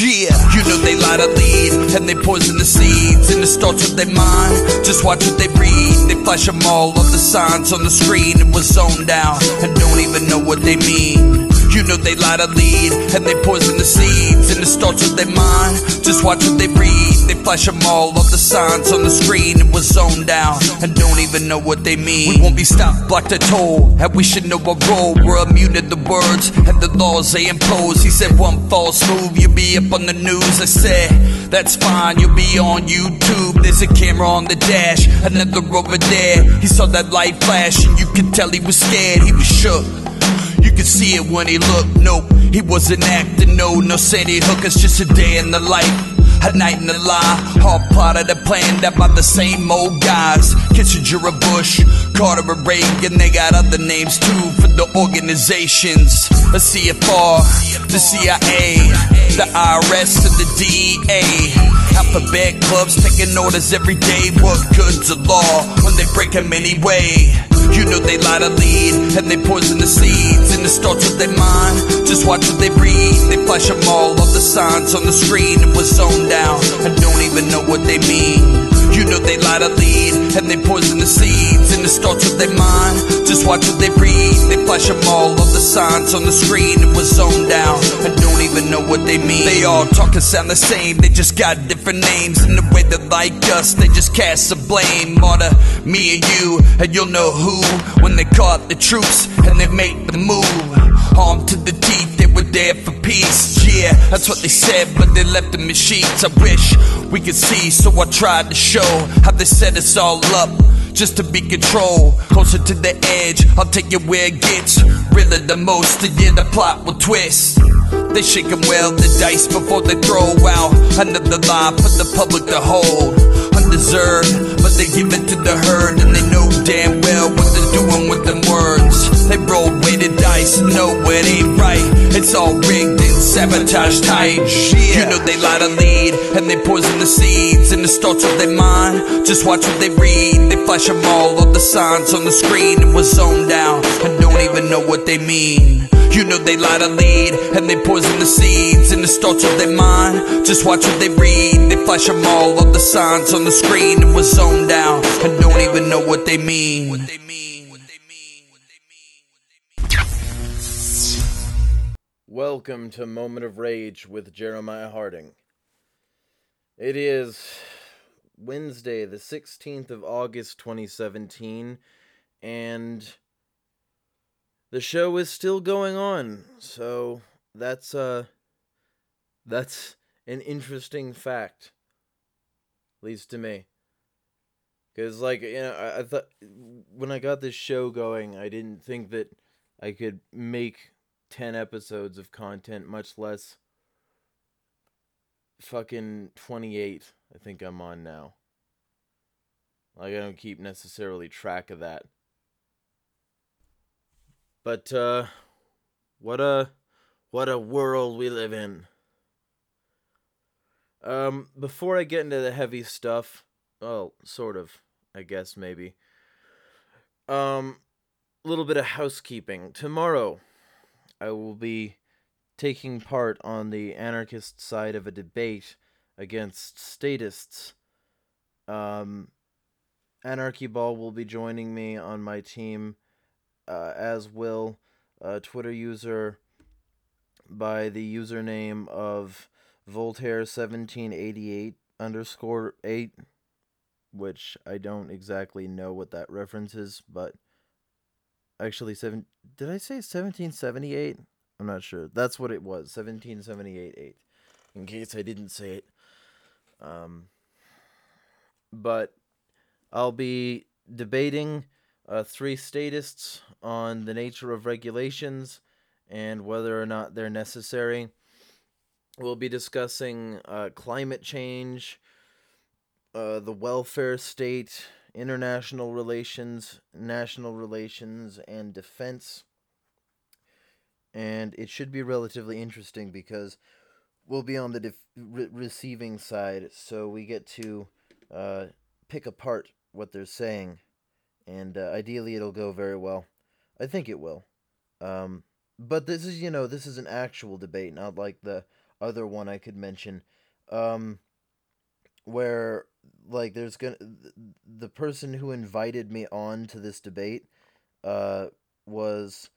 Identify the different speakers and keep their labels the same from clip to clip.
Speaker 1: Yeah, you know they lie to lead, and they poison the seeds, and it starts with their mind. Just watch what they read. They flash them all of the signs on the screen, and we're zoned out, and don't even know what they mean. You know they lie to lead, and they poison the seeds, and it starts with their mind. Just watch what they read. They flash them all of the signs on the screen, and we're zoned out, and don't even know what they mean. We won't be stopped, blocked or told, and we should know our role. We're immune to the words and the laws they impose. He said one false move, you'll be up on the news. I said, that's fine, you'll be on YouTube. There's a camera on the dash, another over there. He saw that light flash, and you could tell he was scared, he was shook. Could see it when he looked. Nope, he wasn't acting. No, no Sandy Hook. It's just a day in the life. A night in the lie, all part of the plan that by the same old guys. Kissinger and Bush, Carter and Reagan, they got other names too for the organizations. The CFR, the CIA, the IRS, and the DEA. Alphabet clubs taking orders every day. What good's the law when they break them anyway? You know they lie to lead, and they poison the seeds, and it starts with their mind. Just watch what they read. They flash them all of the signs on the screen, and we're zoned out, and don't even know what they mean. You know they lie to lead, and they poison the seeds, and it starts with their mind. Just watch what they read. They flash them all of the signs on the screen, and we're zoned out, and don't even know what they mean. They all talk and sound the same, they just got different names, and the way they like us, they just cast the blame. On me and you, and you'll know who when they caught the troops and they make the move. Armed to the teeth, they were there for peace. Yeah, that's what they said, but they left them in sheets. I wish we could see, so I tried to show how they set us all up. Just to be controlled. closer to the edge. I'll take you where it gets realer the most, and yeah, the plot will twist. They shake 'em well, the dice before they throw out another lie for the public to hold. Undeserved, but they give it to the herd, and they know damn well what they're doing with them words. They roll weighted dice, no, it ain't right. It's all rigged and sabotage tight. You know they lie to lead, and they poison the seeds, and the starts of their mind. Just watch what they read. They flash them all of the signs on the screen, and we're zoned out, and don't even know what they mean. You know they lie to lead, and they poison the seeds, and the starts of their mind. Just watch what they read. They flash them all of the signs on the screen, and we're zoned out, and don't even know what they mean.
Speaker 2: Welcome to Moment of Rage with Jeremiah Harding. It is Wednesday, the 16th of August, 2017, and the show is still going on. So that's uh that's an interesting fact. At least to me. Cause like you know, I, I thought when I got this show going, I didn't think that I could make ten episodes of content, much less fucking twenty eight. I think I'm on now. Like I don't keep necessarily track of that. But uh what a what a world we live in. Um before I get into the heavy stuff, well, sort of, I guess maybe. Um a little bit of housekeeping. Tomorrow I will be taking part on the anarchist side of a debate against statists. Um Anarchy Ball will be joining me on my team uh, as will a Twitter user by the username of Voltaire1788 underscore 8, which I don't exactly know what that reference is, but actually, seven. Did I say 1778? I'm not sure. That's what it was 1778 8, in case I didn't say it. Um, but I'll be debating uh, three statists on the nature of regulations and whether or not they're necessary. We'll be discussing uh, climate change, uh, the welfare state, international relations, national relations, and defense. And it should be relatively interesting because we'll be on the def- re- receiving side, so we get to uh, pick apart what they're saying and uh, ideally it'll go very well. I think it will. Um, but this is, you know, this is an actual debate, not like the other one I could mention, um, where like there's gonna the person who invited me on to this debate, uh, was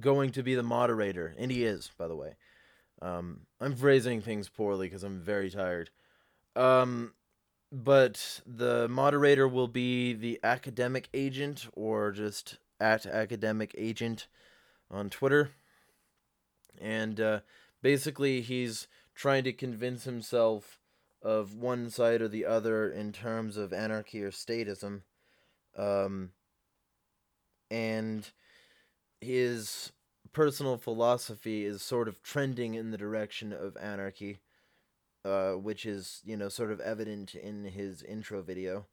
Speaker 2: going to be the moderator, and he is, by the way. Um, I'm phrasing things poorly because I'm very tired. Um, but the moderator will be the academic agent or just at academic agent on Twitter. And uh, basically, he's trying to convince himself of one side or the other in terms of anarchy or statism. Um, and his personal philosophy is sort of trending in the direction of anarchy, uh, which is, you know, sort of evident in his intro video.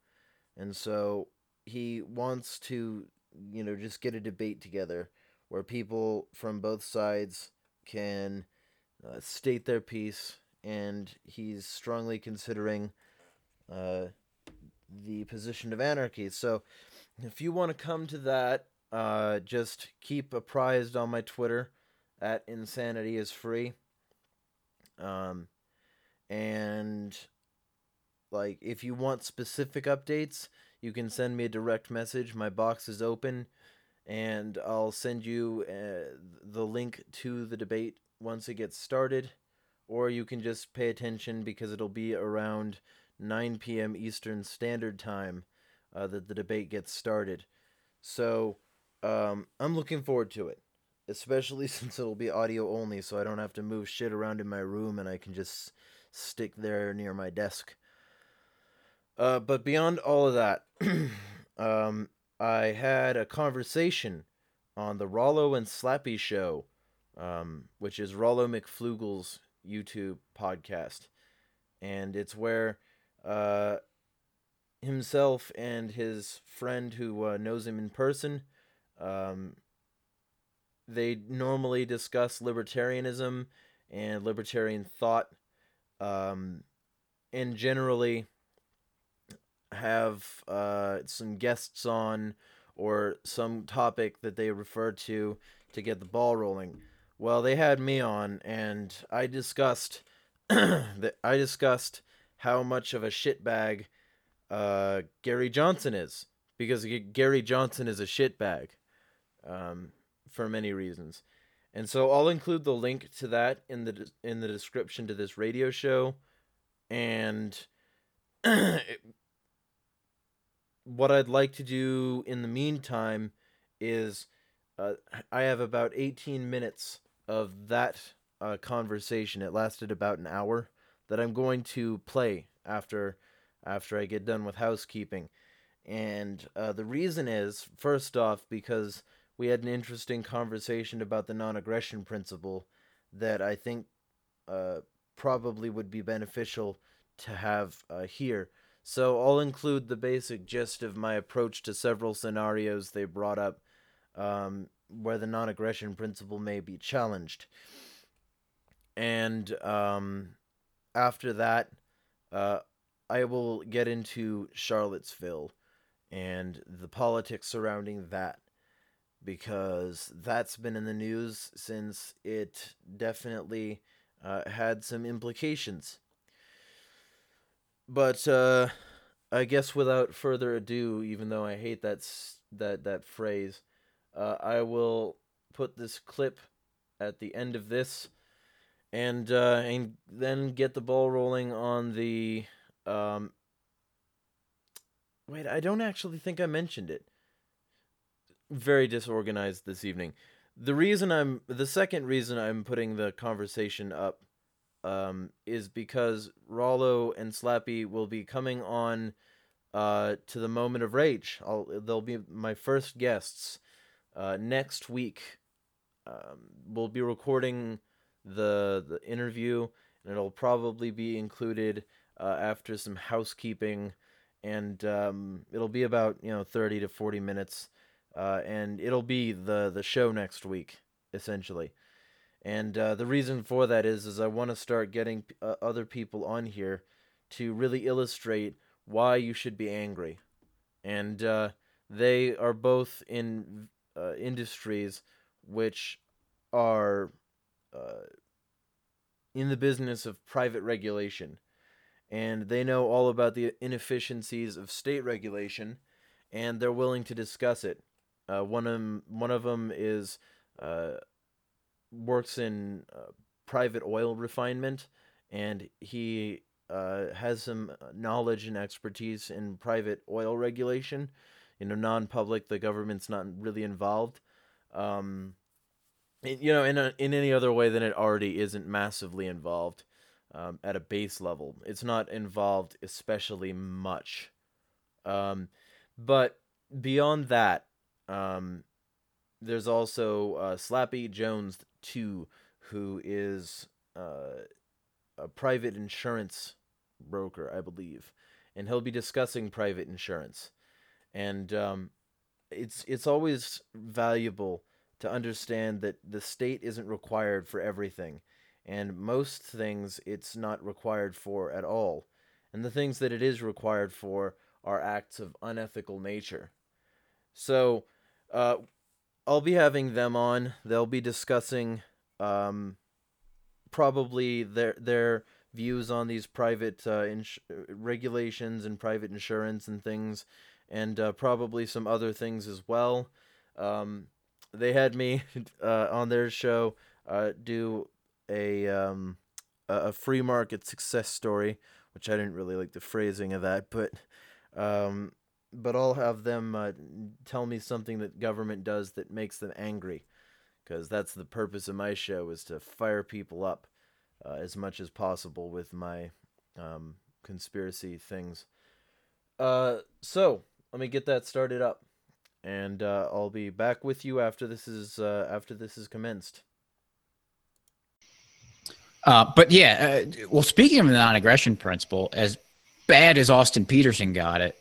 Speaker 2: And so he wants to, you know, just get a debate together where people from both sides can uh, state their piece, and he's strongly considering uh, the position of anarchy. So if you want to come to that, uh, just keep apprised on my Twitter at insanity is free. Um, and like if you want specific updates, you can send me a direct message. My box is open, and I'll send you uh, the link to the debate once it gets started. Or you can just pay attention because it'll be around 9 p.m. Eastern Standard Time uh, that the debate gets started. So um, I'm looking forward to it, especially since it'll be audio only, so I don't have to move shit around in my room and I can just stick there near my desk. Uh, but beyond all of that, um, I had a conversation on the Rollo and Slappy show, um, which is Rollo McFlugel's YouTube podcast, and it's where uh, himself and his friend who uh, knows him in person um, they normally discuss libertarianism and libertarian thought, um, and generally have uh, some guests on or some topic that they refer to to get the ball rolling. Well, they had me on, and I discussed that I discussed how much of a shitbag uh, Gary Johnson is because Gary Johnson is a shitbag um, for many reasons. And so I'll include the link to that in the in the description to this radio show. And what I'd like to do in the meantime is uh, I have about 18 minutes of that uh, conversation. It lasted about an hour that I'm going to play after after I get done with housekeeping. And uh, the reason is, first off, because we had an interesting conversation about the non aggression principle that I think uh, probably would be beneficial to have uh, here. So I'll include the basic gist of my approach to several scenarios they brought up um, where the non aggression principle may be challenged. And um, after that, uh, I will get into Charlottesville and the politics surrounding that because that's been in the news since it definitely uh, had some implications. But uh, I guess without further ado, even though I hate that that that phrase, uh, I will put this clip at the end of this, and uh, and then get the ball rolling on the. Um, wait, I don't actually think I mentioned it very disorganized this evening. The reason I'm the second reason I'm putting the conversation up um, is because Rollo and Slappy will be coming on uh, to the moment of rage. I'll, they'll be my first guests uh, next week. Um, we'll be recording the the interview, and it'll probably be included uh, after some housekeeping, and um, it'll be about you know thirty to forty minutes uh, and it'll be the the show next week essentially. And uh, the reason for that is is I want to start getting uh, other people on here to really illustrate why you should be angry, and uh, they are both in uh, industries which are uh, in the business of private regulation, and they know all about the inefficiencies of state regulation, and they're willing to discuss it. Uh, one of them, one of them is uh, works in uh, private oil refinement, and he uh, has some knowledge and expertise in private oil regulation. You know, non-public, the government's not really involved. Um, you know, in a, in any other way than it already isn't massively involved um, at a base level. It's not involved especially much. Um, but beyond that, um, there's also uh, Slappy Jones too, who is uh, a private insurance broker, I believe, and he'll be discussing private insurance, and um, it's it's always valuable to understand that the state isn't required for everything, and most things it's not required for at all, and the things that it is required for are acts of unethical nature. So, uh, I'll be having them on. They'll be discussing um, probably their their views on these private uh, ins- regulations and private insurance and things, and uh, probably some other things as well. Um, they had me uh, on their show uh, do a um, a free market success story, which I didn't really like the phrasing of that, but um, but I'll have them uh, tell me something that government does that makes them angry, because that's the purpose of my show is to fire people up uh, as much as possible with my um, conspiracy things. Uh, so let me get that started up, and uh, I'll be back with you after this is uh, after this is commenced.
Speaker 3: Uh, but yeah, uh, well, speaking of the non-aggression principle, as bad as Austin Petersen got it,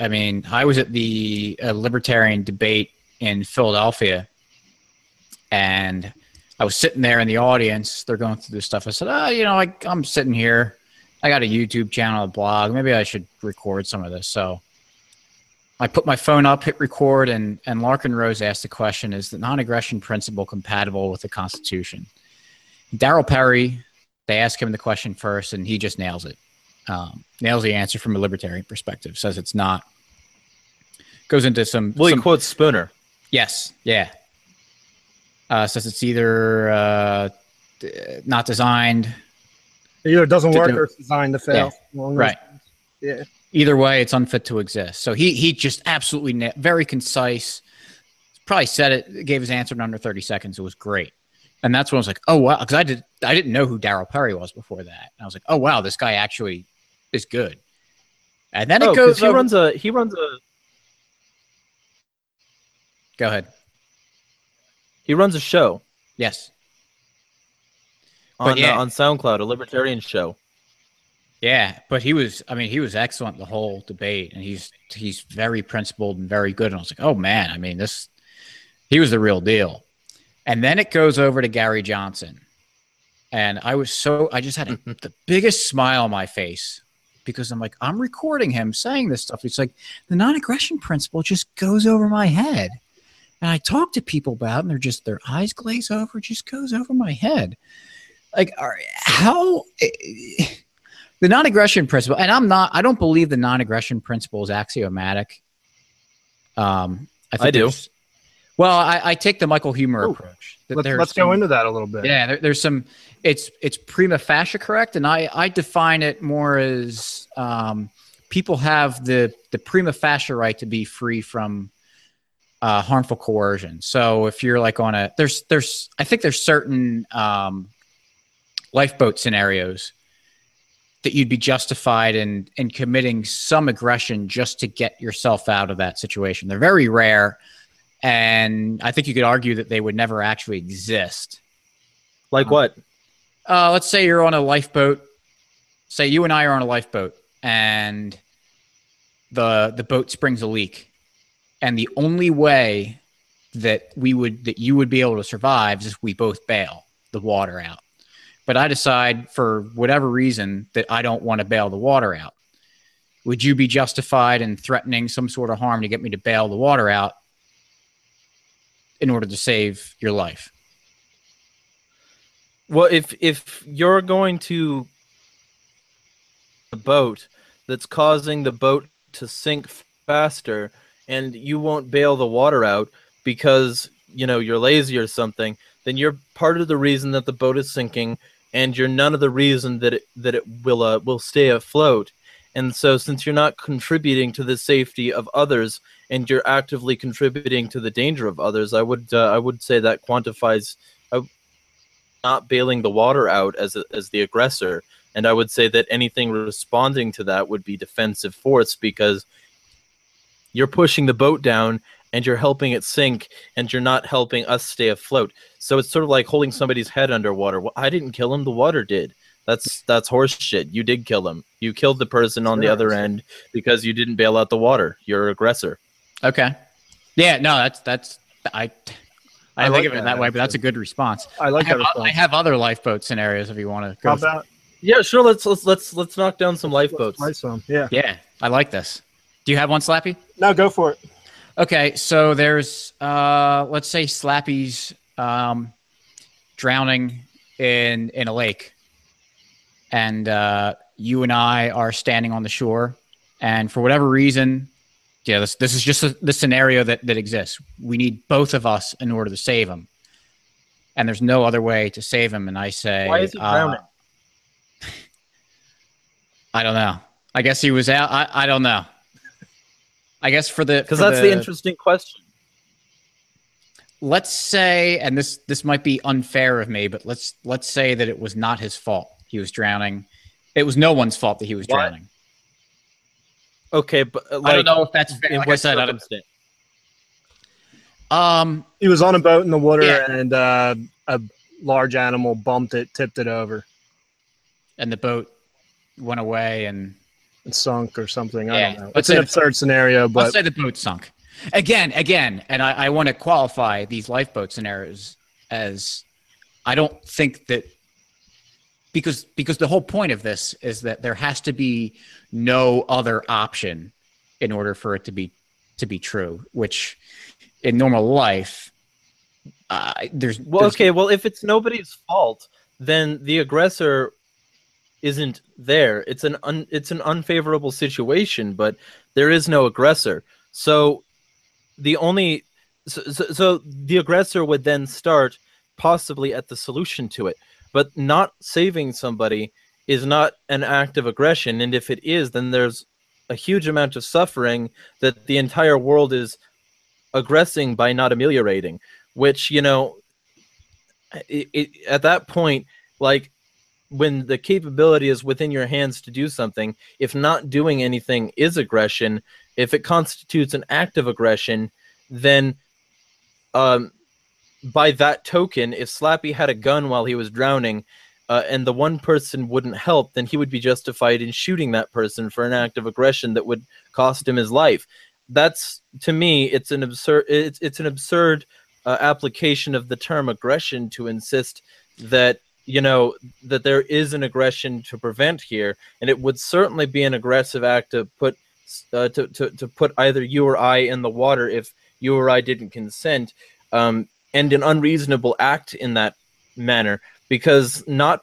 Speaker 3: I mean, I was at the uh, libertarian debate in Philadelphia, and I was sitting there in the audience. They're going through this stuff. I said, "Oh, you know, I, I'm sitting here. I got a YouTube channel, a blog. Maybe I should record some of this." So I put my phone up, hit record, and and Larken Rose asked the question: Is the non-aggression principle compatible with the Constitution? Darryl Perry, they ask him the question first, and he just nails it um, nails the answer from a libertarian perspective. Says it's not. Goes into some.
Speaker 2: Well,
Speaker 3: some,
Speaker 2: he quotes Spooner.
Speaker 3: Yes. Yeah. Uh, says it's either uh, not designed.
Speaker 4: It either doesn't work do, or it's designed to fail.
Speaker 3: Yeah. Right.
Speaker 4: Yeah.
Speaker 3: Either way, it's unfit to exist. So he he just absolutely na- very concise. Probably said it, gave his answer in under thirty seconds. It was great and that's when I was like, oh wow, because I did I didn't know who Darryl Perry was before that. And I was like, oh wow, this guy actually is good. And then oh, it goes.
Speaker 2: He over- runs a. He runs a.
Speaker 3: Go ahead.
Speaker 2: He runs a show.
Speaker 3: Yes.
Speaker 2: On yeah. uh, on SoundCloud, a libertarian show.
Speaker 3: Yeah, but he was. I mean, he was excellent the whole debate, and he's he's very principled and very good. And I was like, oh man, I mean, this. He was the real deal. And then it goes over to Gary Johnson. And I was so, I just had a, the biggest smile on my face because I'm like, I'm recording him saying this stuff. It's like the non aggression principle just goes over my head. And I talk to people about it and they're just, their eyes glaze over, just goes over my head. Like, how eh, the non aggression principle, and I'm not, I don't believe the non aggression principle is axiomatic. Um, I,
Speaker 2: I do.
Speaker 3: Well, I, I, take the Michael Huemer Ooh, approach.
Speaker 4: Let's, let's some, go into that a little bit.
Speaker 3: Yeah, there, there's some. It's it's prima facie correct, and I I define it more as um, people have the the prima facie right to be free from uh, harmful coercion. So if you're like on a there's there's I think there's certain um, lifeboat scenarios that you'd be justified in in committing some aggression just to get yourself out of that situation. They're very rare and I think you could argue that they would never actually exist.
Speaker 2: Like what?
Speaker 3: Uh, let's say you're on a lifeboat. Say you and I are on a lifeboat, and the the boat springs a leak, and the only way that we would that you would be able to survive is if we both bail the water out. But I decide for whatever reason that I don't want to bail the water out. Would you be justified in threatening some sort of harm to get me to bail the water out in order to save your life?
Speaker 2: Well, if if you're going to the boat that's causing the boat to sink faster and you won't bail the water out because you know you're lazy or something then you're part of the reason that the boat is sinking and you're none of the reason that it that it will uh, will stay afloat. And so since you're not contributing to the safety of others and you're actively contributing to the danger of others i would uh, i would say that quantifies uh, not bailing the water out as a, as the aggressor. And i would say that anything responding to that would be defensive force because you're pushing the boat down and you're helping it sink and you're not helping us stay afloat so it's sort of like holding somebody's head underwater well, i didn't kill him the water did that's that's horse shit you did kill him you killed the person on the other end because you didn't bail out the water you're an aggressor
Speaker 3: Okay. Yeah, no, that's that's I I,
Speaker 4: I
Speaker 3: think
Speaker 4: like
Speaker 3: of it
Speaker 4: that,
Speaker 3: that way, but that's a good response.
Speaker 4: I like
Speaker 3: I have,
Speaker 4: that response.
Speaker 3: I have other lifeboat scenarios if you want to go.
Speaker 4: How about
Speaker 2: yeah sure let's let's let's let's knock down some lifeboats
Speaker 4: Try some. Yeah.
Speaker 3: yeah, I like this. Do you have one, Slappy?
Speaker 4: No, go for it.
Speaker 3: Okay, so there's uh let's say Slappy's um drowning in in a lake. And uh you and I are standing on the shore and for whatever reason yeah, this this is just a, the scenario that that exists. We need both of us in order to save him. And there's no other way to save him and I say
Speaker 2: why is he
Speaker 3: uh,
Speaker 2: drowning
Speaker 3: I don't know. I guess he was out I, I don't know. I guess for the
Speaker 2: because that's the interesting question.
Speaker 3: Let's say and this this might be unfair of me but let's let's say that it was not his fault he was drowning. It was no one's fault that he was
Speaker 2: What?
Speaker 3: drowning.
Speaker 2: Okay but uh,
Speaker 3: i don't know if that's fair.
Speaker 2: in
Speaker 3: like i
Speaker 2: what
Speaker 3: said I don't, um
Speaker 4: He was on a boat in the water
Speaker 3: Yeah.
Speaker 4: and uh, a large animal bumped it, tipped it over,
Speaker 3: and the boat went away and
Speaker 4: and sunk or something. I don't know.
Speaker 3: let's
Speaker 4: It's an
Speaker 3: say-
Speaker 4: absurd scenario,
Speaker 3: let's
Speaker 4: but
Speaker 3: say the boat sunk again again and i, I want to qualify these lifeboat scenarios as i don't think that because because the whole point of this is that there has to be no other option in order for it to be to be true which in normal life uh, there's
Speaker 2: Well,
Speaker 3: there's-
Speaker 2: okay. Well, if it's nobody's fault, then the aggressor isn't there. It's an un, it's an unfavorable situation, but there is no aggressor. So the only so, so, so the aggressor would then start possibly at the solution to it, but not saving somebody is not an act of aggression. And if it is, then there's a huge amount of suffering that the entire world is aggressing by not ameliorating which you know it, it, at that point like when the capability is within your hands to do something if not doing anything is aggression if it constitutes an act of aggression then um by that token if slappy had a gun while he was drowning uh, and the one person wouldn't help then he would be justified in shooting that person for an act of aggression that would cost him his life. That's to me it's an absurd it's, it's an absurd uh, application of the term aggression to insist that you know that there is an aggression to prevent here and it would certainly be an aggressive act to put uh, to, to, to put either you or i in the water if you or i didn't consent um, and an unreasonable act in that manner because not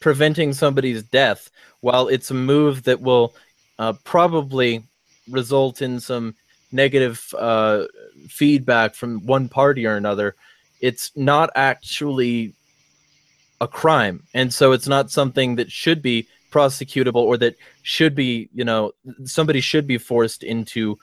Speaker 2: preventing somebody's death while it's a move that will uh, probably result in some negative uh, feedback from one party or another, it's not actually a crime, and so it's not something that should be prosecutable or that should be, you know, somebody should be forced into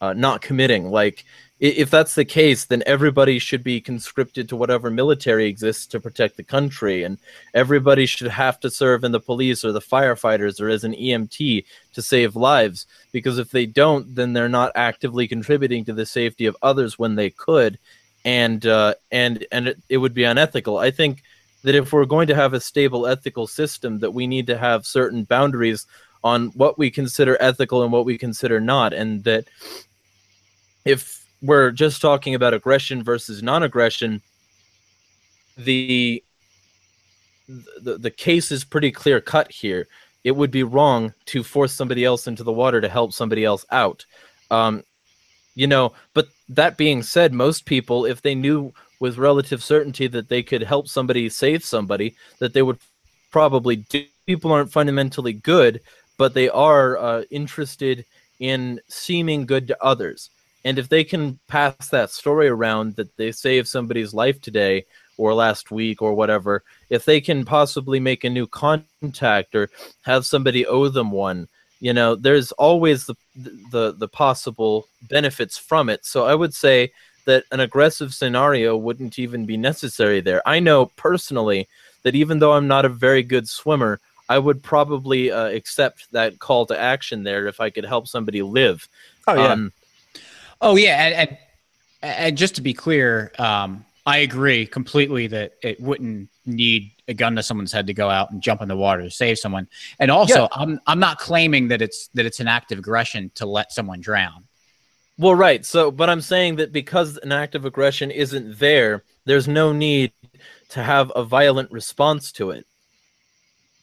Speaker 2: uh, not committing. Like, if that's the case, then everybody should be conscripted to whatever military exists to protect the country, and everybody should have to serve in the police or the firefighters or as an EMT to save lives. Because if they don't, then they're not actively contributing to the safety of others when they could, and uh, and and it, it would be unethical. I think that if we're going to have a stable ethical system, that we need to have certain boundaries on what we consider ethical and what we consider not, and that if we're just talking about aggression versus non-aggression, the the, the case is pretty clear cut here. It would be wrong to force somebody else into the water to help somebody else out. Um, you know, but that being said, most people, if they knew with relative certainty that they could help somebody save somebody, that they would probably do. People aren't fundamentally good, but they are uh, interested in seeming good to others. And if they can pass that story around that they saved somebody's life today or last week or whatever, if they can possibly make a new contact or have somebody owe them one, you know, there's always the the the possible benefits from it. So I would say that an aggressive scenario wouldn't even be necessary there. I know personally that even though I'm not a very good swimmer, I would probably uh, accept that call to action there if I could help somebody live.
Speaker 4: Oh yeah.
Speaker 2: Um,
Speaker 3: Oh yeah, and, and, and just to be clear, um, I agree completely that it wouldn't need a gun to someone's head to go out and jump in the water to save someone. And also,
Speaker 2: Yeah.
Speaker 3: I'm I'm not claiming that it's that it's an act of aggression to let someone drown.
Speaker 2: Well, right. So, but I'm saying that because an act of aggression isn't there, there's no need to have a violent response to it.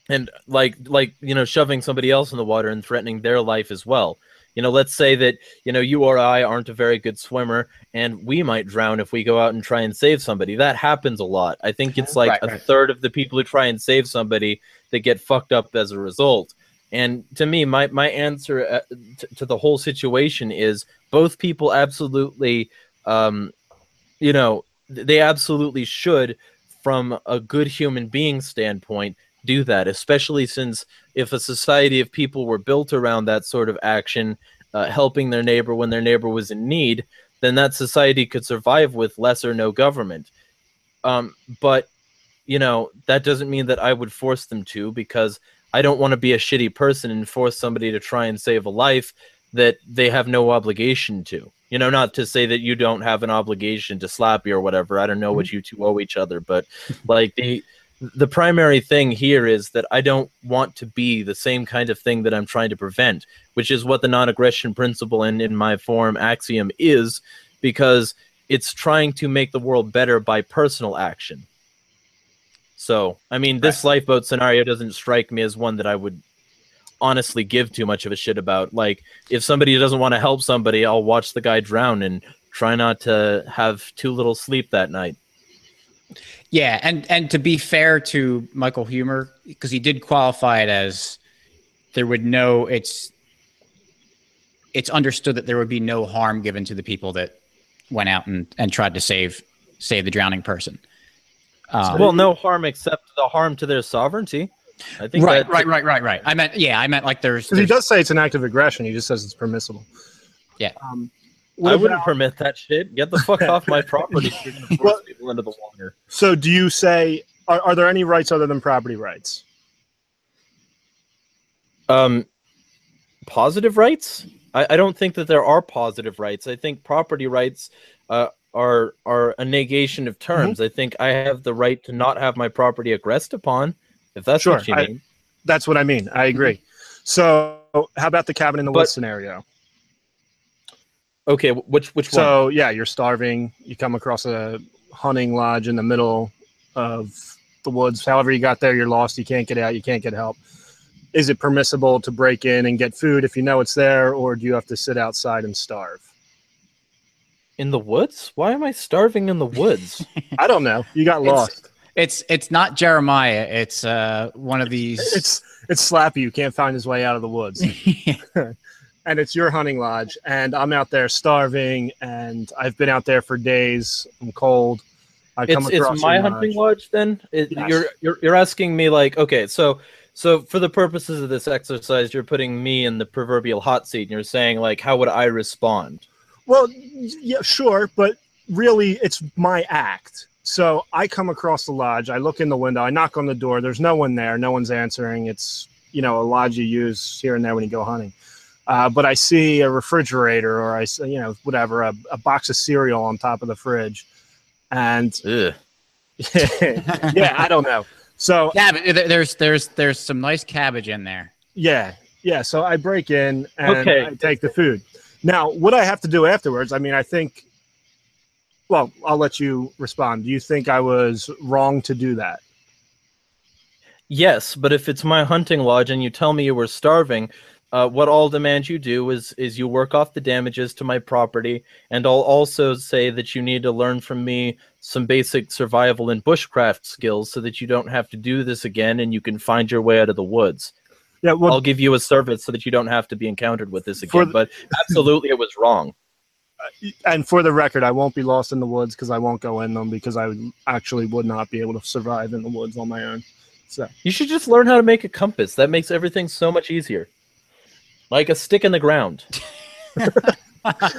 Speaker 2: And like, like you know, shoving somebody else in the water and threatening their life as well. You know, let's say that you know you or I aren't a very good swimmer, and we might drown if we go out and try and save somebody. That happens a lot. I think it's like
Speaker 3: Right,
Speaker 2: a
Speaker 3: right.
Speaker 2: third of the people who try and save somebody that get fucked up as a result. And to me, my my answer uh, t- to the whole situation is both people absolutely, um, you know, they absolutely should, from a good human being standpoint, do that. Especially since if a society of people were built around that sort of action, uh, helping their neighbor when their neighbor was in need, then that society could survive with less or no government. Um, but you know that doesn't mean that I would force them to because I don't want to be a shitty person and force somebody to try and save a life that they have no obligation to. You know, not to say that you don't have an obligation to Slappy or whatever. I don't know what mm-hmm. you two owe each other, but like the the primary thing here is that I don't want to be the same kind of thing that I'm trying to prevent, which is what the non-aggression principle and in my form axiom is, because it's trying to make the world better by personal action. So, I mean, this lifeboat scenario doesn't strike me as one that I would honestly give too much of a shit about. Like, if somebody doesn't want to help somebody, I'll watch the guy drown and try not to have too little sleep that night.
Speaker 3: Yeah, and and to be fair to Michael Huemer, because he did qualify it as there would no it's it's understood that there would be no harm given to the people that went out and, and tried to save save the drowning person. Um,
Speaker 2: well, no harm except the harm to their sovereignty. I think
Speaker 3: right, right, right, right, right. I meant yeah, I meant like there's,
Speaker 4: Because he does say it's an act of aggression. He just says it's permissible.
Speaker 3: Yeah.
Speaker 4: Um,
Speaker 2: I
Speaker 4: what
Speaker 2: wouldn't permit that shit. Get the fuck off my property. You're gonna force
Speaker 4: Well-
Speaker 2: people into the water.
Speaker 4: so, do you say are, are there any rights other than property rights?
Speaker 2: Um, positive rights? I, I don't think that there are positive rights. I think property rights uh, are are a negation of mm-hmm. terms. I think I have the right to not have my property aggressed upon. If that's
Speaker 4: Sure,
Speaker 2: what you
Speaker 4: I-
Speaker 2: mean.
Speaker 4: That's what I mean. I mm-hmm. agree. So, how about the cabin in the
Speaker 2: But-
Speaker 4: woods scenario?
Speaker 2: Okay, wh- which which one?
Speaker 4: So, yeah, you're starving. You come across a hunting lodge in the middle of the woods. However, you got there, you're lost. You can't get out. You can't get help. Is it permissible to break in and get food if you know it's there, or do you have to sit outside and starve?
Speaker 2: In the woods? Why am I starving in the woods?
Speaker 4: I don't know. You got lost.
Speaker 3: it's it's not Jeremiah. It's uh one of these.
Speaker 4: It's it's Slappy who can't find his way out of the woods, and it's your hunting lodge, and I'm out there starving, and I've been out there for days. I'm cold. I come
Speaker 2: it's
Speaker 4: across
Speaker 2: it's my hunting
Speaker 4: lodge.
Speaker 2: lodge then It-
Speaker 4: Yes.
Speaker 2: you're you're you're asking me like okay so so for the purposes of this exercise you're putting me in the proverbial hot seat and you're saying like how would i respond
Speaker 4: Well, yeah, sure, but really, it's my act. So I come across the lodge. I look in the window. I knock on the door. There's no one there. No one's answering. It's you know a lodge you use here and there when you go hunting. Uh, but I see a refrigerator, or I see you know whatever, a, a box of cereal on top of the fridge, and
Speaker 2: Ugh.
Speaker 4: yeah, I don't know. So
Speaker 3: yeah, there's there's there's some nice cabbage in there.
Speaker 4: Yeah, yeah. So I break in and
Speaker 2: Okay.
Speaker 4: I take the food. Now, what I have to do afterwards? I mean, I think. Well, I'll let you respond. Do you think I was wrong to do that?
Speaker 2: yes but if it's my hunting lodge and you tell me you were starving uh, what I'll demand you do is is you work off the damages to my property, and I'll also say that you need to learn from me some basic survival and bushcraft skills so that you don't have to do this again and you can find your way out of the woods.
Speaker 4: Yeah, well,
Speaker 2: I'll give you a service so that you don't have to be encountered with this again.
Speaker 4: the-
Speaker 2: but absolutely, it was wrong.
Speaker 4: and for the record, I won't be lost in the woods because I won't go in them because I actually would not be able to survive in the woods on my own. So
Speaker 2: You should just learn how to make a compass. That makes everything so much easier. Like a stick in the ground.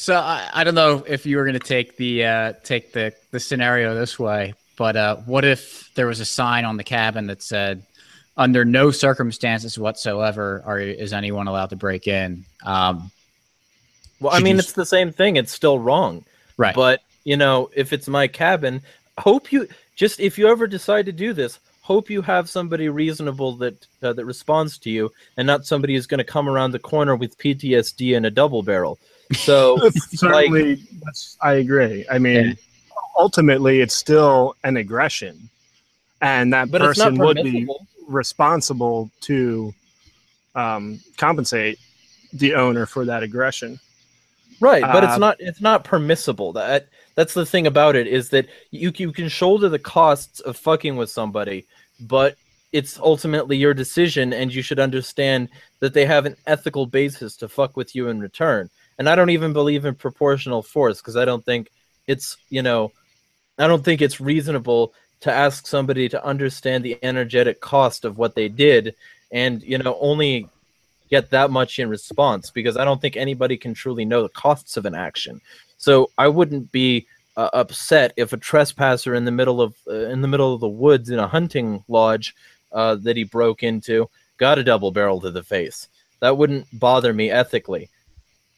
Speaker 3: So I, I don't know if you were going to take the uh, take the the scenario this way, but uh, what if there was a sign on the cabin that said, "Under no circumstances whatsoever are is anyone allowed to break in." Um,
Speaker 2: Well, I mean,
Speaker 3: you-
Speaker 2: it's the same thing. It's still wrong.
Speaker 3: right.
Speaker 2: But you know, if it's my cabin, hope you just if you ever decide to do this, hope you have somebody reasonable that uh, that responds to you, and not somebody who's going to come around the corner with PTSD and a double barrel. So
Speaker 4: certainly, that's, I agree. I mean,
Speaker 3: Yeah.
Speaker 4: Ultimately, it's still an aggression, and that
Speaker 2: but
Speaker 4: person would be responsible to um, compensate the owner for that aggression.
Speaker 2: Right, but it's
Speaker 4: Uh,
Speaker 2: not it's not permissible. That that's the thing about it is that you you can shoulder the costs of fucking with somebody, but it's ultimately your decision and you should understand that they have an ethical basis to fuck with you in return. And I don't even believe in proportional force because I don't think it's, you know, I don't think it's reasonable to ask somebody to understand the energetic cost of what they did and, you know, only get that much in response because I don't think anybody can truly know the costs of an action. So I wouldn't be uh, upset if a trespasser in the middle of uh, in the middle of the woods in a hunting lodge uh, that he broke into got a double barrel to the face. That wouldn't bother me ethically.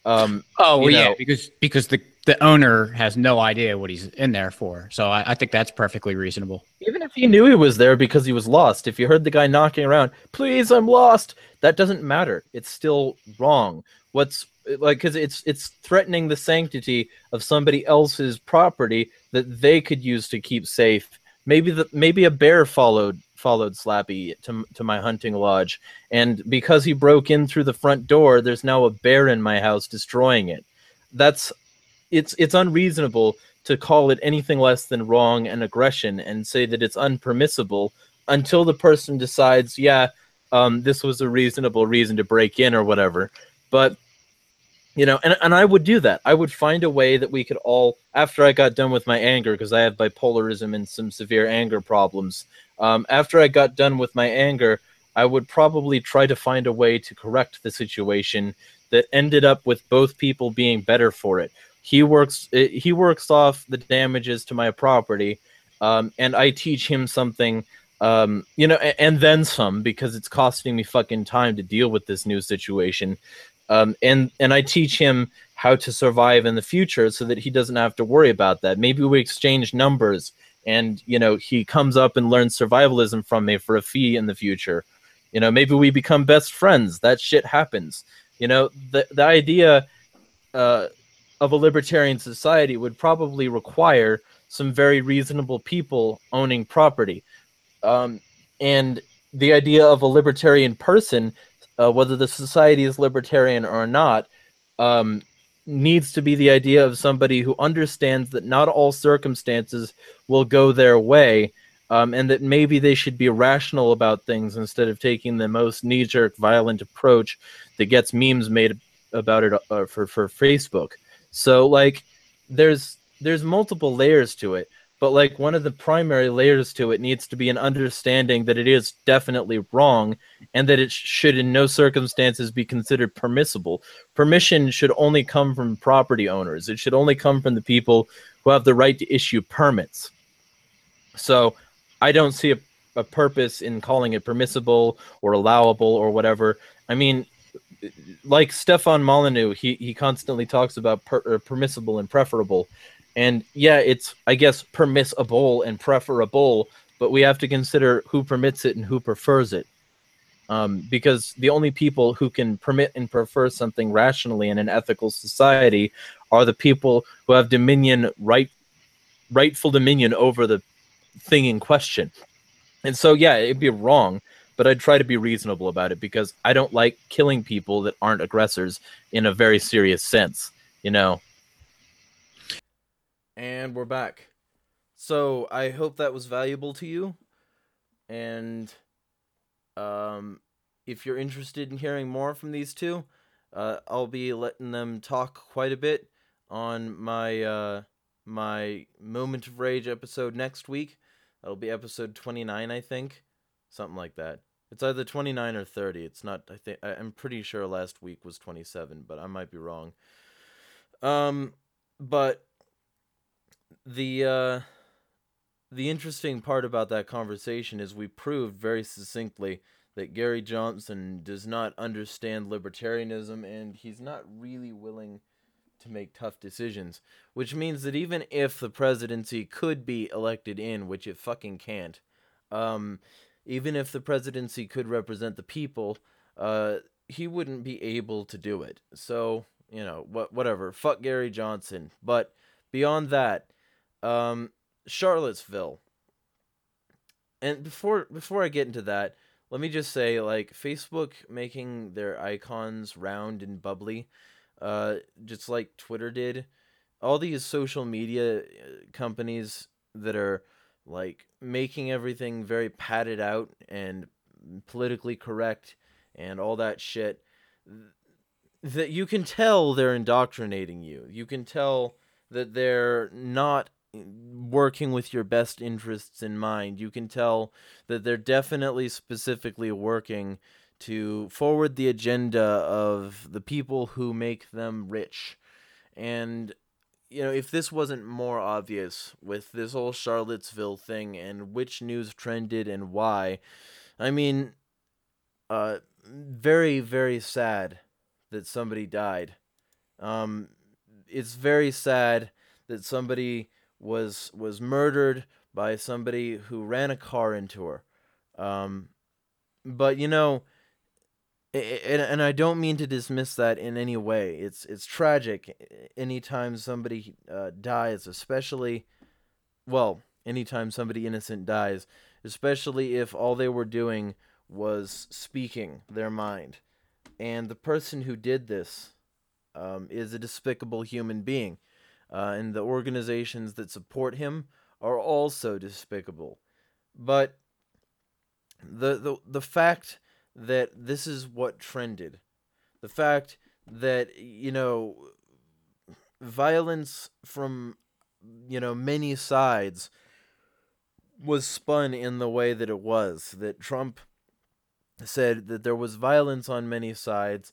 Speaker 2: Um,
Speaker 3: oh well,
Speaker 2: you
Speaker 3: yeah, because because the the owner has no idea what he's in there for. So I, I think that's perfectly reasonable.
Speaker 2: even if he knew he was there because he was lost, if you heard the guy knocking around, please, I'm lost, that doesn't matter. It's still wrong. What's like because it's it's threatening the sanctity of somebody else's property that they could use to keep safe. Maybe the maybe a bear followed followed Slappy to to my hunting lodge, and because he broke in through the front door, there's now a bear in my house destroying it. That's it's it's unreasonable to call it anything less than wrong and aggression and say that it's unpermissible until the person decides, yeah, um, this was a reasonable reason to break in or whatever. But you know, and, and I would do that. I would find a way that we could all, after I got done with my anger, because I have bipolarism and some severe anger problems. Um, after I got done with my anger, I would probably try to find a way to correct the situation that ended up with both people being better for it he works eh, he works off the damages to my property um, and i teach him something um, you know and then some because it's costing me fucking time to deal with this new situation. Um, and and i teach him how to survive in the future so that he doesn't have to worry about that. Maybe we exchange numbers and you know he comes up and learns survivalism from me for a fee in the future. You know maybe we become best friends. That shit happens. You know the the idea uh, of a libertarian society would probably require some very reasonable people owning property. Um, and the idea of a libertarian person, uh, whether the society is libertarian or not, um, needs to be the idea of somebody who understands that not all circumstances will go their way. Um, and that maybe they should be rational about things instead of taking the most knee-jerk, violent approach that gets memes made about it uh, for for Facebook. So like there's there's multiple layers to it, but like one of the primary layers to it needs to be an understanding that it is definitely wrong and that it sh- should in no circumstances be considered permissible. Permission should only come from property owners. It should only come from the people who have the right to issue permits. So I don't see a, a purpose in calling it permissible or allowable or whatever. I mean, like Stefan Molyneux, he he constantly talks about per, uh, permissible and preferable, and yeah, it's I guess permissible and preferable, but we have to consider who permits it and who prefers it, um, because the only people who can permit and prefer something rationally in an ethical society are the people who have dominion, right, rightful dominion over the thing in question, and so yeah, it'd be wrong
Speaker 5: but I'd try to be reasonable about it because I don't like killing people that aren't aggressors in a very serious sense. You know,
Speaker 2: And we're back. So I hope that was valuable to you. And um, if you're interested in hearing more from these two, uh, I'll be letting them talk quite a bit on my uh, my moment of rage episode next week. That'll be episode 29, I think, something like that. It's either 29 or 30. It's not. I think I'm pretty sure last week was 27, but I might be wrong. Um, but the uh the interesting part about that conversation is we proved very succinctly that Gary Johnson does not understand libertarianism and he's not really willing to make tough decisions, which means that even if the presidency could be elected in, which it fucking can't, um even if the presidency could represent the people, uh he wouldn't be able to do it. So, you know, what whatever. Fuck Gary Johnson. But beyond that, um, Charlottesville. And before before I get into that, let me just say, like Facebook making their icons round and bubbly, uh, just like Twitter did. All these social media uh, companies that are like making everything very padded out and politically correct and all that shit that you can tell they're indoctrinating you. You can tell that they're not working with your best interests in mind. You can tell that they're definitely specifically working to forward the agenda of the people who make them rich. And you know, if this wasn't more obvious with this whole Charlottesville thing and which news trended and why, I mean, uh, very, very sad that somebody died. Um, it's very sad that somebody was was murdered by somebody who ran a car into her. Um, but you know, and, and I don't mean to dismiss that in any way. It's it's tragic anytime somebody uh, dies, especially, well, anytime somebody innocent dies, especially if all they were doing was speaking their mind, and the person who did this um, is a despicable human being, uh, and the organizations that support him are also despicable. But the the the fact that this is what trended, the fact that you know violence from you know many sides was spun in the way that it was that Trump said that there was violence on many sides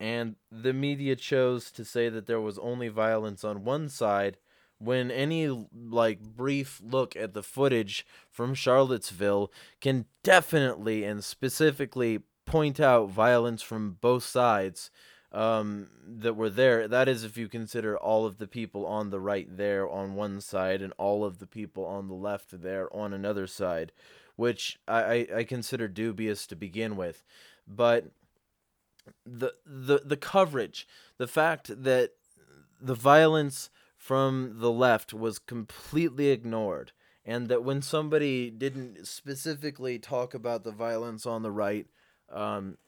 Speaker 2: and the media chose to say that there was only violence on one side when any like brief look at the footage from Charlottesville can definitely and specifically point out violence from both sides um, that were there. That is, if you consider all of the people on the right there on one side and all of the people on the left there on another side, which I, I, I consider dubious to begin with. But the the the coverage, the fact that the violence from the left was completely ignored and that when somebody didn't specifically talk about the violence on the right um,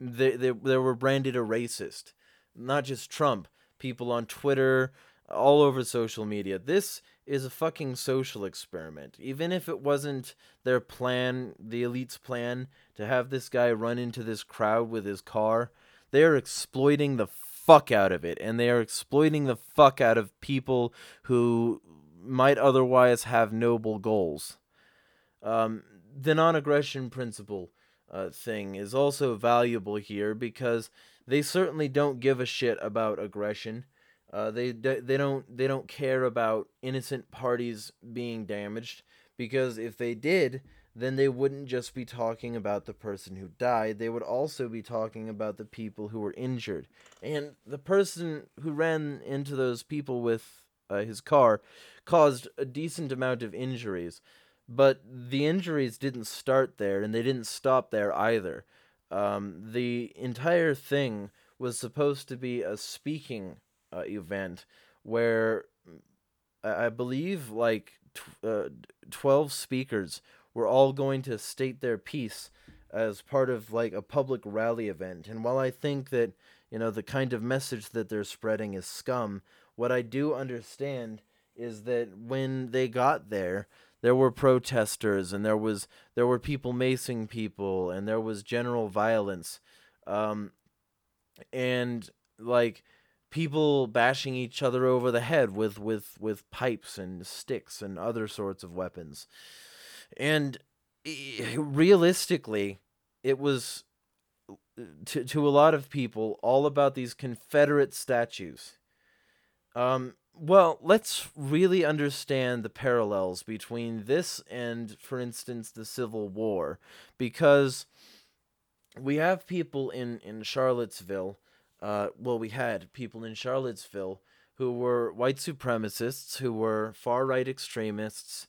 Speaker 2: they, they, they were branded a racist. Not just trump people on twitter all over social media. This is a fucking social experiment. Even if it wasn't their plan the elite's plan to have this guy run into this crowd with his car they are exploiting the fuck out of it and they are exploiting the fuck out of people who might otherwise have noble goals. Um, the non-aggression principle uh, thing is also valuable here because they certainly don't give a shit about aggression. Uh, they they don't they don't care about innocent parties being damaged because if they did then they wouldn't just be talking about the person who died they would also be talking about the people who were injured. And the person who ran into those people with uh, his car caused a decent amount of injuries but the injuries didn't start there and they didn't stop there either. Um, the entire thing was supposed to be a speaking uh, event where I believe like tw- uh, 12 speakers were all going to state their piece as part of like a public rally event. And while I think that you know the kind of message that they're spreading is scum, what I do understand is that when they got there, there were protesters and there was there were people macing people and there was general violence, um, and like people bashing each other over the head with with with pipes and sticks and other sorts of weapons and realistically it was to to a lot of people all about these confederate statues. Um well let's really understand the parallels between this and for instance the civil war because we have people in in Charlottesville uh, well, we had people in Charlottesville who were white supremacists, who were far right extremists,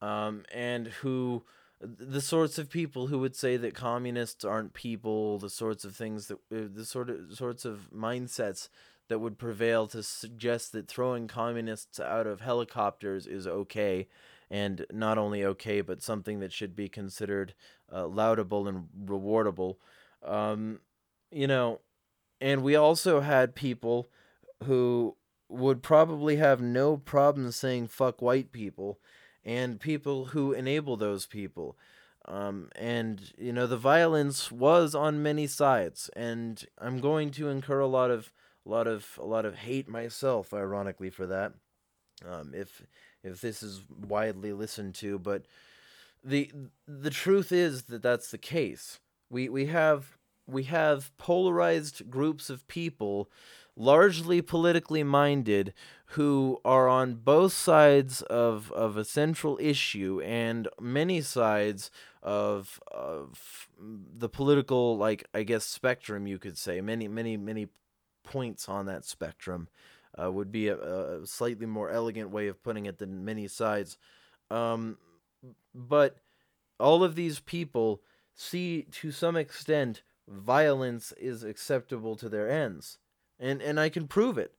Speaker 2: um, and who the sorts of people who would say that communists aren't people, the sorts of things that uh, the sort of sorts of mindsets that would prevail to suggest that throwing communists out of helicopters is okay and not only okay but something that should be considered uh, laudable and rewardable. Um, you know and we also had people who would probably have no problem saying fuck white people and people who enable those people. Um, and you know the violence was on many sides, and I'm going to incur a lot of a lot of a lot of hate myself, ironically for that. Um, if if this is widely listened to, but the the truth is that that's the case. We we have we have polarized groups of people, largely politically minded, who are on both sides of, of a central issue and many sides of, of the political, like, I guess, spectrum, you could say. Many, many, many points on that spectrum uh, would be a, a, slightly more elegant way of putting it than many sides. Um, but all of these people see, to some extent, violence is acceptable to their ends. And and I can prove it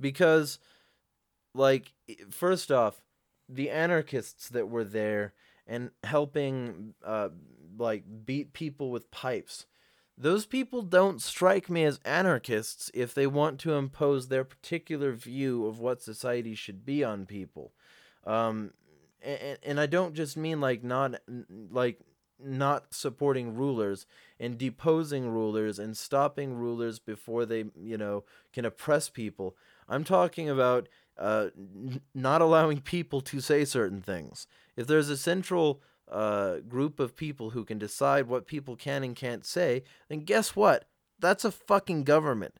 Speaker 2: because like first off, the anarchists that were there and helping uh like beat people with pipes. Those people don't strike me as anarchists if they want to impose their particular view of what society should be on people. Um, and, and I don't just mean like not like not supporting rulers and deposing rulers and stopping rulers before they, you know, can oppress people. I'm talking about uh, n- not allowing people to say certain things. If there's a central uh, group of people who can decide what people can and can't say, then guess what? That's a fucking government.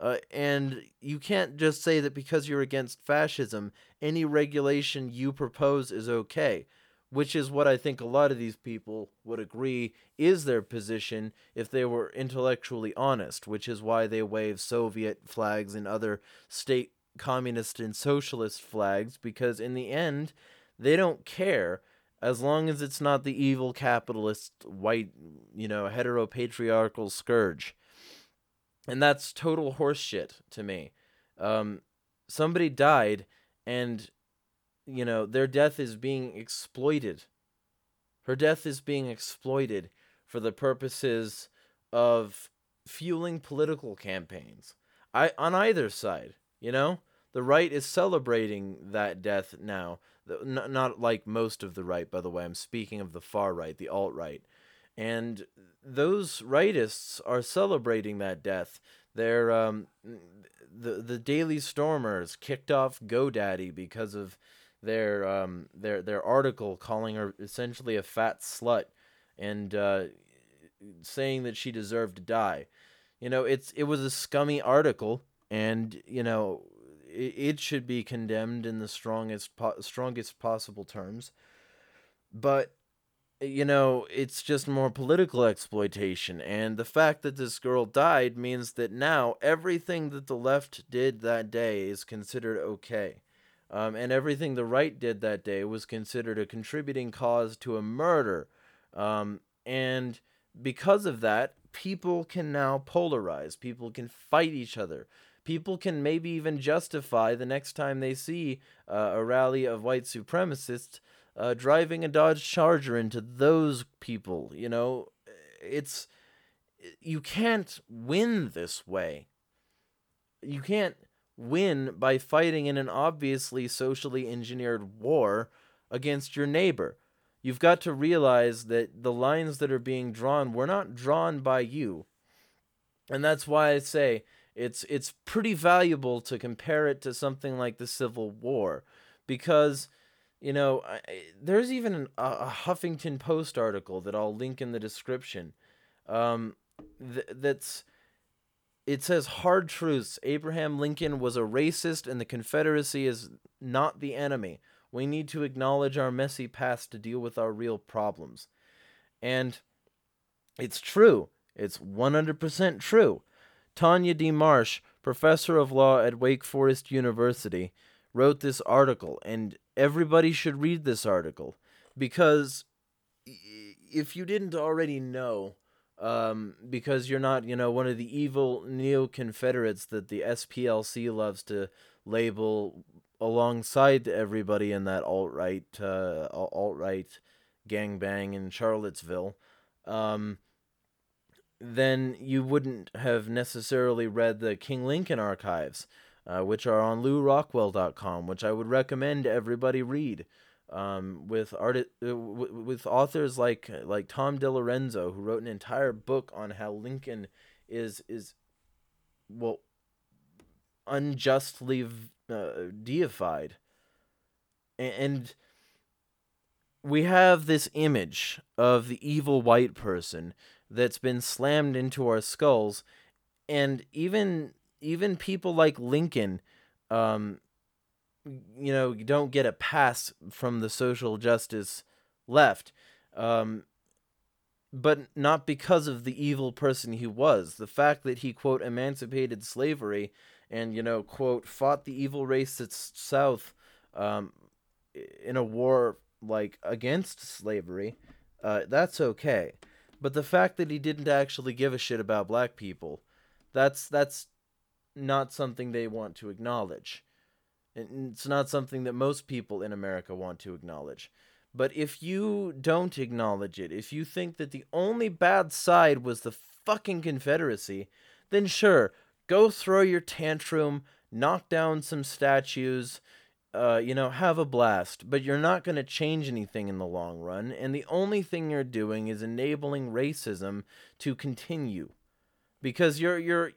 Speaker 2: Uh, and you can't just say that because you're against fascism, any regulation you propose is okay which is what I think a lot of these people would agree is their position if they were intellectually honest, which is why they wave Soviet flags and other state communist and socialist flags, because in the end, they don't care as long as it's not the evil capitalist, white, you know, heteropatriarchal scourge. And that's total horseshit to me. Um, somebody died, and you know, their death is being exploited. Her death is being exploited for the purposes of fueling political campaigns. I on either side, you know? The right is celebrating that death now. Not, not like most of the right, by the way. I'm speaking of the far right, the alt right. And those rightists are celebrating that death. They're um, the the Daily Stormers kicked off GoDaddy because of their um their their article calling her essentially a fat slut and uh, saying that she deserved to die. You know, it's it was a scummy article, and you know it, it should be condemned in the strongest po- strongest possible terms. But you know, it's just more political exploitation. And the fact that this girl died means that now everything that the left did that day is considered okay. Um, and everything the right did that day was considered a contributing cause to a murder. Um, and because of that, people can now polarize. People can fight each other. People can maybe even justify the next time they see uh, a rally of white supremacists uh, driving a Dodge Charger into those people. You know, it's you can't win this way. You can't win by fighting in an obviously socially engineered war against your neighbor. You've got to realize that the lines that are being drawn were not drawn by you. And that's why I say it's it's pretty valuable to compare it to something like the Civil War because you know, I, there's even an, a, Huffington Post article that I'll link in the description. Um, th- that's it says hard truths. Abraham Lincoln was a racist, and the Confederacy is not the enemy. We need to acknowledge our messy past to deal with our real problems. And it's true. It's 100% true. Tanya D. Marsh, professor of law at Wake Forest University, wrote this article, and everybody should read this article because if you didn't already know, um, because you're not, you know, one of the evil neo Confederates that the SPLC loves to label alongside everybody in that alt right, uh, alt right gangbang in Charlottesville, um, then you wouldn't have necessarily read the King Lincoln archives, uh, which are on LewRockwell.com, which I would recommend everybody read um, with art uh, with authors like like Tom DiLorenzo, who wrote an entire book on how Lincoln is is well unjustly uh, deified, and we have this image of the evil white person that's been slammed into our skulls, and even even people like Lincoln. Um, you know, don't get a pass from the social justice left. Um, but not because of the evil person he was. The fact that he, quote, emancipated slavery and, you know, quote, fought the evil racists South um, in a war, like, against slavery, uh, that's okay. But the fact that he didn't actually give a shit about black people, that's, that's not something they want to acknowledge. It's not something that most people in America want to acknowledge. But if you don't acknowledge it, if you think that the only bad side was the fucking Confederacy, then sure, go throw your tantrum, knock down some statues, uh, you know, have a blast. But you're not going to change anything in the long run, and the only thing you're doing is enabling racism to continue. Because you're you're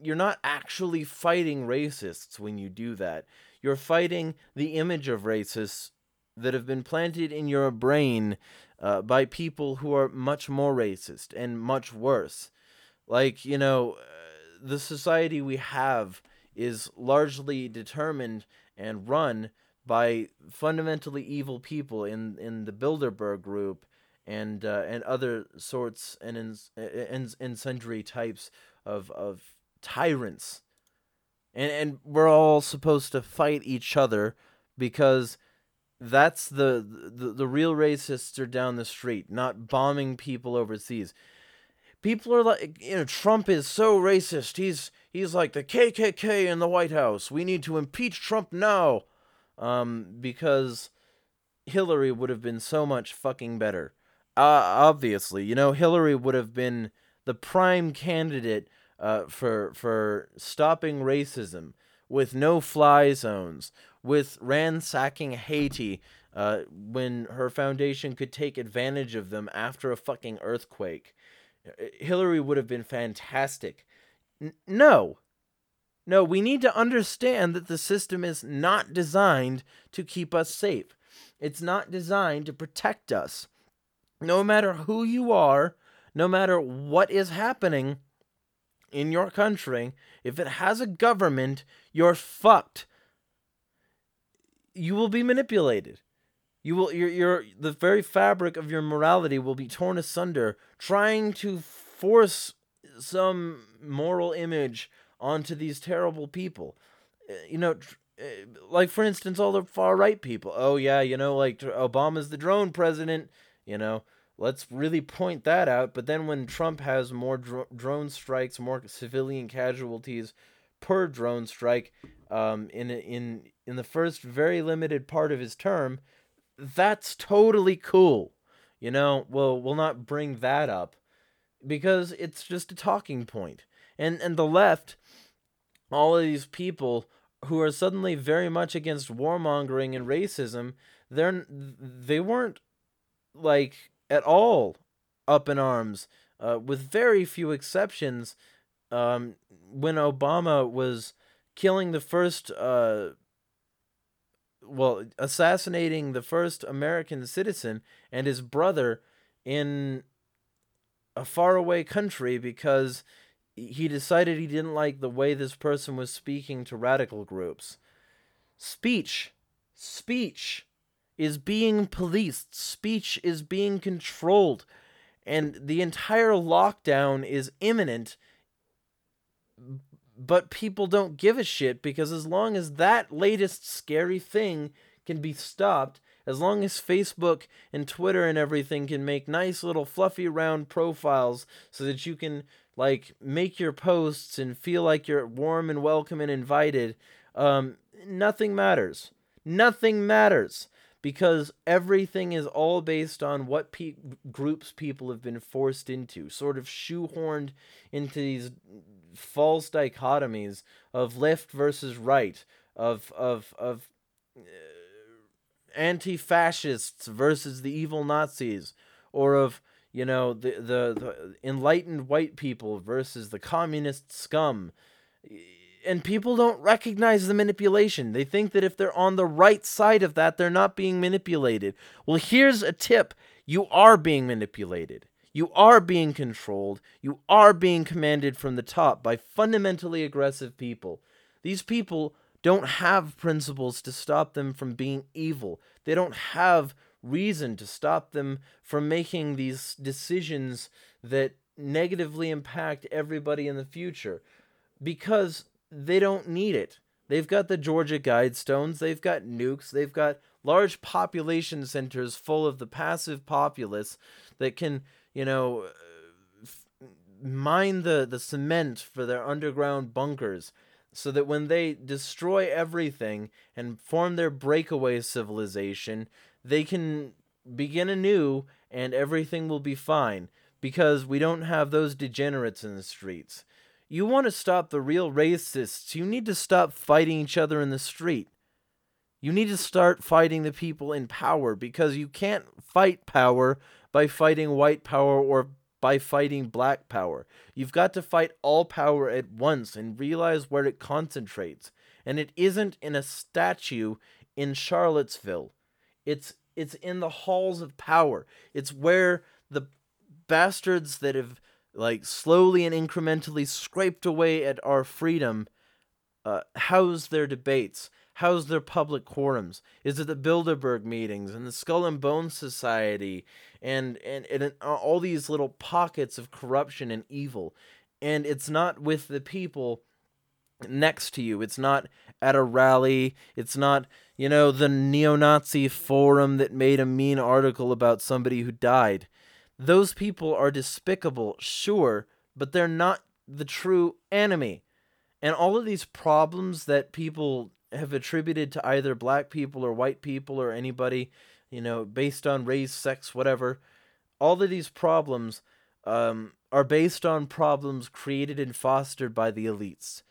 Speaker 2: you're not actually fighting racists when you do that. You're fighting the image of racists that have been planted in your brain uh, by people who are much more racist and much worse. Like, you know, uh, the society we have is largely determined and run by fundamentally evil people in, in the Bilderberg group and uh, and other sorts and in, in, in sundry types of, of tyrants and and we're all supposed to fight each other because that's the, the the real racists are down the street, not bombing people overseas. People are like, you know, Trump is so racist. He's he's like the KKK in the White House. We need to impeach Trump now, um, because Hillary would have been so much fucking better. Uh, obviously, you know, Hillary would have been the prime candidate uh, for for stopping racism with no fly zones, with ransacking Haiti uh, when her foundation could take advantage of them after a fucking earthquake. Hillary would have been fantastic. N- no. No, we need to understand that the system is not designed to keep us safe. It's not designed to protect us. No matter who you are, no matter what is happening, in your country, if it has a government, you're fucked. You will be manipulated. You will your your the very fabric of your morality will be torn asunder trying to force some moral image onto these terrible people. Uh, you know, uh, like for instance all the far right people. Oh yeah, you know like Obama's the drone president, you know let's really point that out. But then when Trump has more dr- drone strikes, more civilian casualties per drone strike um, in in in the first very limited part of his term, that's totally cool. You know, well, we'll not bring that up. because it's just a talking point. And and the left, all of these people who are suddenly very much against warmongering and racism, they're they weren't like at all up in arms, uh, with very few exceptions. Um, when Obama was killing the first, uh, well, assassinating the first American citizen and his brother in a faraway country because he decided he didn't like the way this person was speaking to radical groups. Speech, speech is being policed, speech is being controlled, and the entire lockdown is imminent. But people don't give a shit because as long as that latest scary thing can be stopped, as long as Facebook and Twitter and everything can make nice little fluffy round profiles so that you can like make your posts and feel like you're warm and welcome and invited, um, nothing matters. Nothing matters because everything is all based on what pe- groups people have been forced into, sort of shoehorned into these false dichotomies of left versus right, of of of uh, anti-fascists versus the evil Nazis, or of you know the, the the enlightened white people versus the communist scum. And people don't recognize the manipulation. They think that if they're on the right side of that, they're not being manipulated. Well, here's a tip you are being manipulated. You are being controlled. You are being commanded from the top by fundamentally aggressive people. These people don't have principles to stop them from being evil. They don't have reason to stop them from making these decisions that negatively impact everybody in the future because they don't need it. They've got the Georgia Guidestones, they've got nukes, they've got large population centers full of the passive populace that can, you know, uh, mine the, the cement for their underground bunkers so that when they destroy everything and form their breakaway civilization, they can begin anew and everything will be fine because we don't have those degenerates in the streets. You want to stop the real racists, you need to stop fighting each other in the street. You need to start fighting the people in power because you can't fight power by fighting white power or by fighting black power. You've got to fight all power at once and realize where it concentrates. And it isn't in a statue in Charlottesville. It's it's in the halls of power. It's where the bastards that have like slowly and incrementally scraped away at our freedom uh, their debates How's their public quorums? Is it the Bilderberg meetings and the Skull and Bones Society and, and, and all these little pockets of corruption and evil? And it's not with the people next to you. It's not at a rally. It's not, you know, the neo Nazi forum that made a mean article about somebody who died. Those people are despicable, sure, but they're not the true enemy. And all of these problems that people have attributed to either black people or white people or anybody, you know, based on race, sex, whatever. All of these problems um, are based on problems created and fostered by the elites.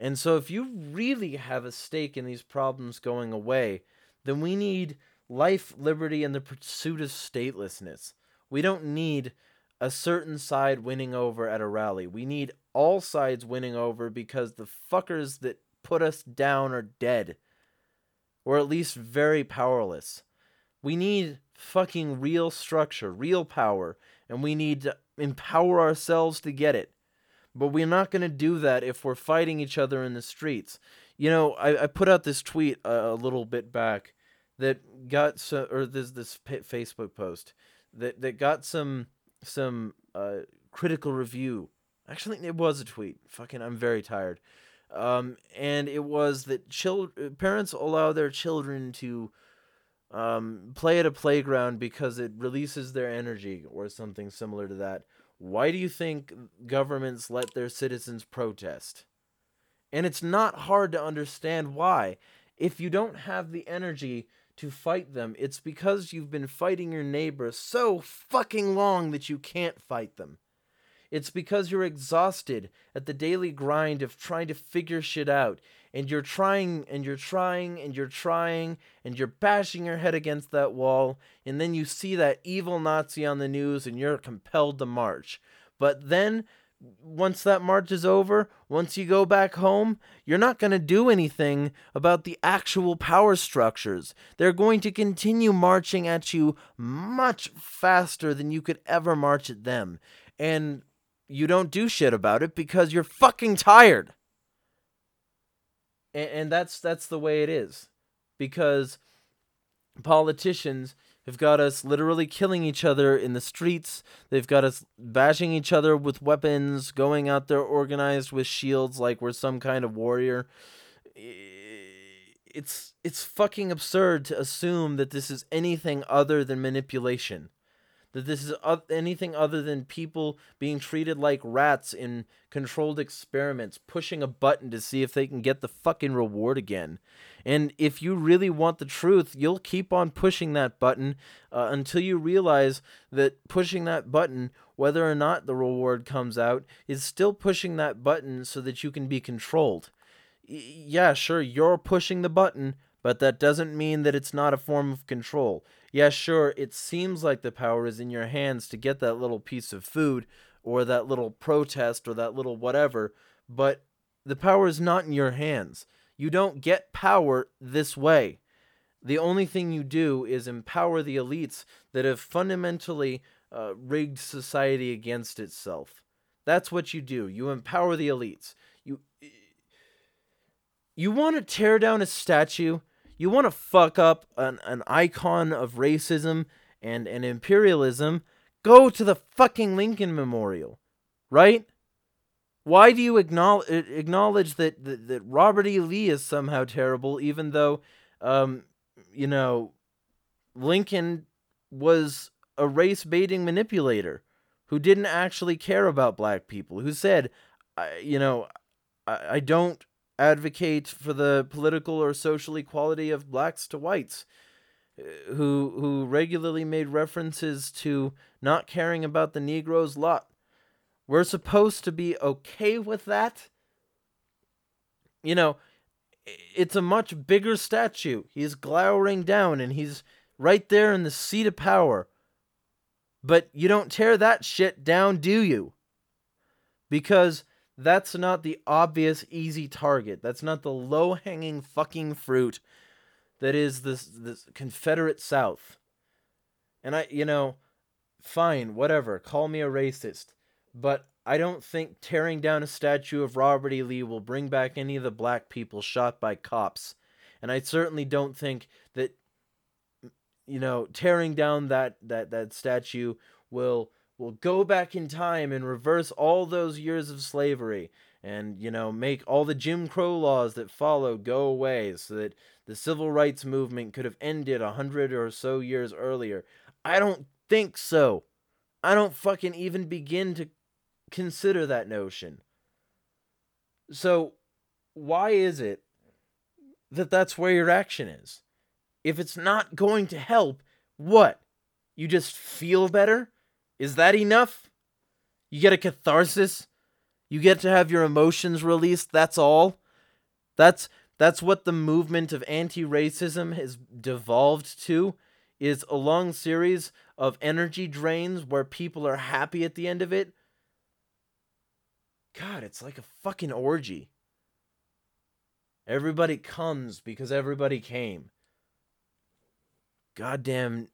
Speaker 2: And so, if you really have a stake in these problems going away, then we need life, liberty, and the pursuit of statelessness. We don't need a certain side winning over at a rally. We need all sides winning over because the fuckers that put us down are dead. Or at least very powerless. We need fucking real structure, real power, and we need to empower ourselves to get it. But we're not going to do that if we're fighting each other in the streets. You know, I, I put out this tweet a, a little bit back that got so, or this this Facebook post that that got some some uh, critical review. Actually, it was a tweet. Fucking, I'm very tired. Um, and it was that chil- parents allow their children to um, play at a playground because it releases their energy or something similar to that. Why do you think governments let their citizens protest? And it's not hard to understand why. If you don't have the energy to fight them, it's because you've been fighting your neighbor so fucking long that you can't fight them. It's because you're exhausted at the daily grind of trying to figure shit out. And you're trying and you're trying and you're trying and you're bashing your head against that wall. And then you see that evil Nazi on the news and you're compelled to march. But then once that march is over, once you go back home, you're not going to do anything about the actual power structures. They're going to continue marching at you much faster than you could ever march at them. And you don't do shit about it because you're fucking tired. And, and that's that's the way it is. Because politicians have got us literally killing each other in the streets. They've got us bashing each other with weapons, going out there organized with shields like we're some kind of warrior. It's it's fucking absurd to assume that this is anything other than manipulation. That this is anything other than people being treated like rats in controlled experiments, pushing a button to see if they can get the fucking reward again. And if you really want the truth, you'll keep on pushing that button uh, until you realize that pushing that button, whether or not the reward comes out, is still pushing that button so that you can be controlled. Y- yeah, sure, you're pushing the button, but that doesn't mean that it's not a form of control. Yeah, sure, it seems like the power is in your hands to get that little piece of food or that little protest or that little whatever, but the power is not in your hands. You don't get power this way. The only thing you do is empower the elites that have fundamentally uh, rigged society against itself. That's what you do. You empower the elites. You you want to tear down a statue. You want to fuck up an, an icon of racism and, and imperialism. Go to the fucking Lincoln Memorial, right? Why do you acknowledge acknowledge that, that that Robert E. Lee is somehow terrible, even though, um, you know, Lincoln was a race baiting manipulator who didn't actually care about black people, who said, you know, I, I don't advocate for the political or social equality of blacks to whites, uh, who who regularly made references to not caring about the Negro's lot we're supposed to be okay with that. You know, it's a much bigger statue. He's glowering down and he's right there in the seat of power. But you don't tear that shit down, do you? Because that's not the obvious easy target. That's not the low hanging fucking fruit that is this this Confederate South. And I, you know, fine, whatever. Call me a racist but I don't think tearing down a statue of Robert E. Lee will bring back any of the black people shot by cops. And I certainly don't think that you know, tearing down that that that statue will will go back in time and reverse all those years of slavery and you know make all the Jim Crow laws that followed go away so that the civil rights movement could have ended a hundred or so years earlier. I don't think so. I don't fucking even begin to consider that notion. So, why is it that that's where your action is? If it's not going to help, what? You just feel better? Is that enough? You get a catharsis? You get to have your emotions released, that's all? That's that's what the movement of anti-racism has devolved to is a long series of energy drains where people are happy at the end of it God, it's like a fucking orgy. Everybody comes because everybody came. Goddamn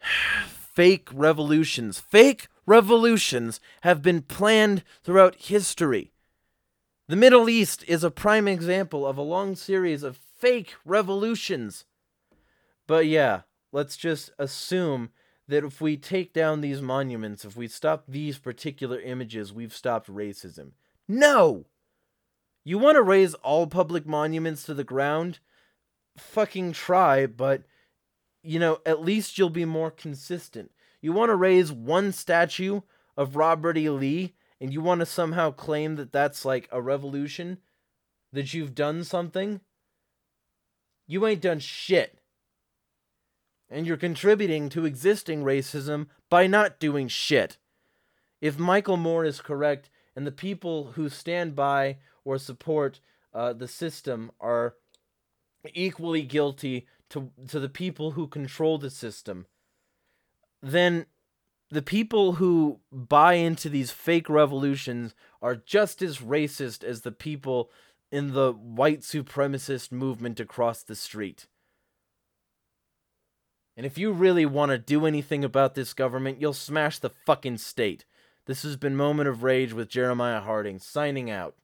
Speaker 2: fake revolutions. Fake revolutions have been planned throughout history. The Middle East is a prime example of a long series of fake revolutions. But yeah, let's just assume that if we take down these monuments, if we stop these particular images, we've stopped racism. No! You want to raze all public monuments to the ground? Fucking try, but you know, at least you'll be more consistent. You want to raze one statue of Robert E. Lee and you want to somehow claim that that's like a revolution? That you've done something? You ain't done shit and you're contributing to existing racism by not doing shit. if Michael Moore is correct and the people who stand by or support uh, the system are equally guilty to to the people who control the system, then the people who buy into these fake revolutions are just as racist as the people in the white supremacist movement across the street. And if you really want to do anything about this government, you'll smash the fucking state. This has been Moment of Rage with Jeremiah Harding, signing out.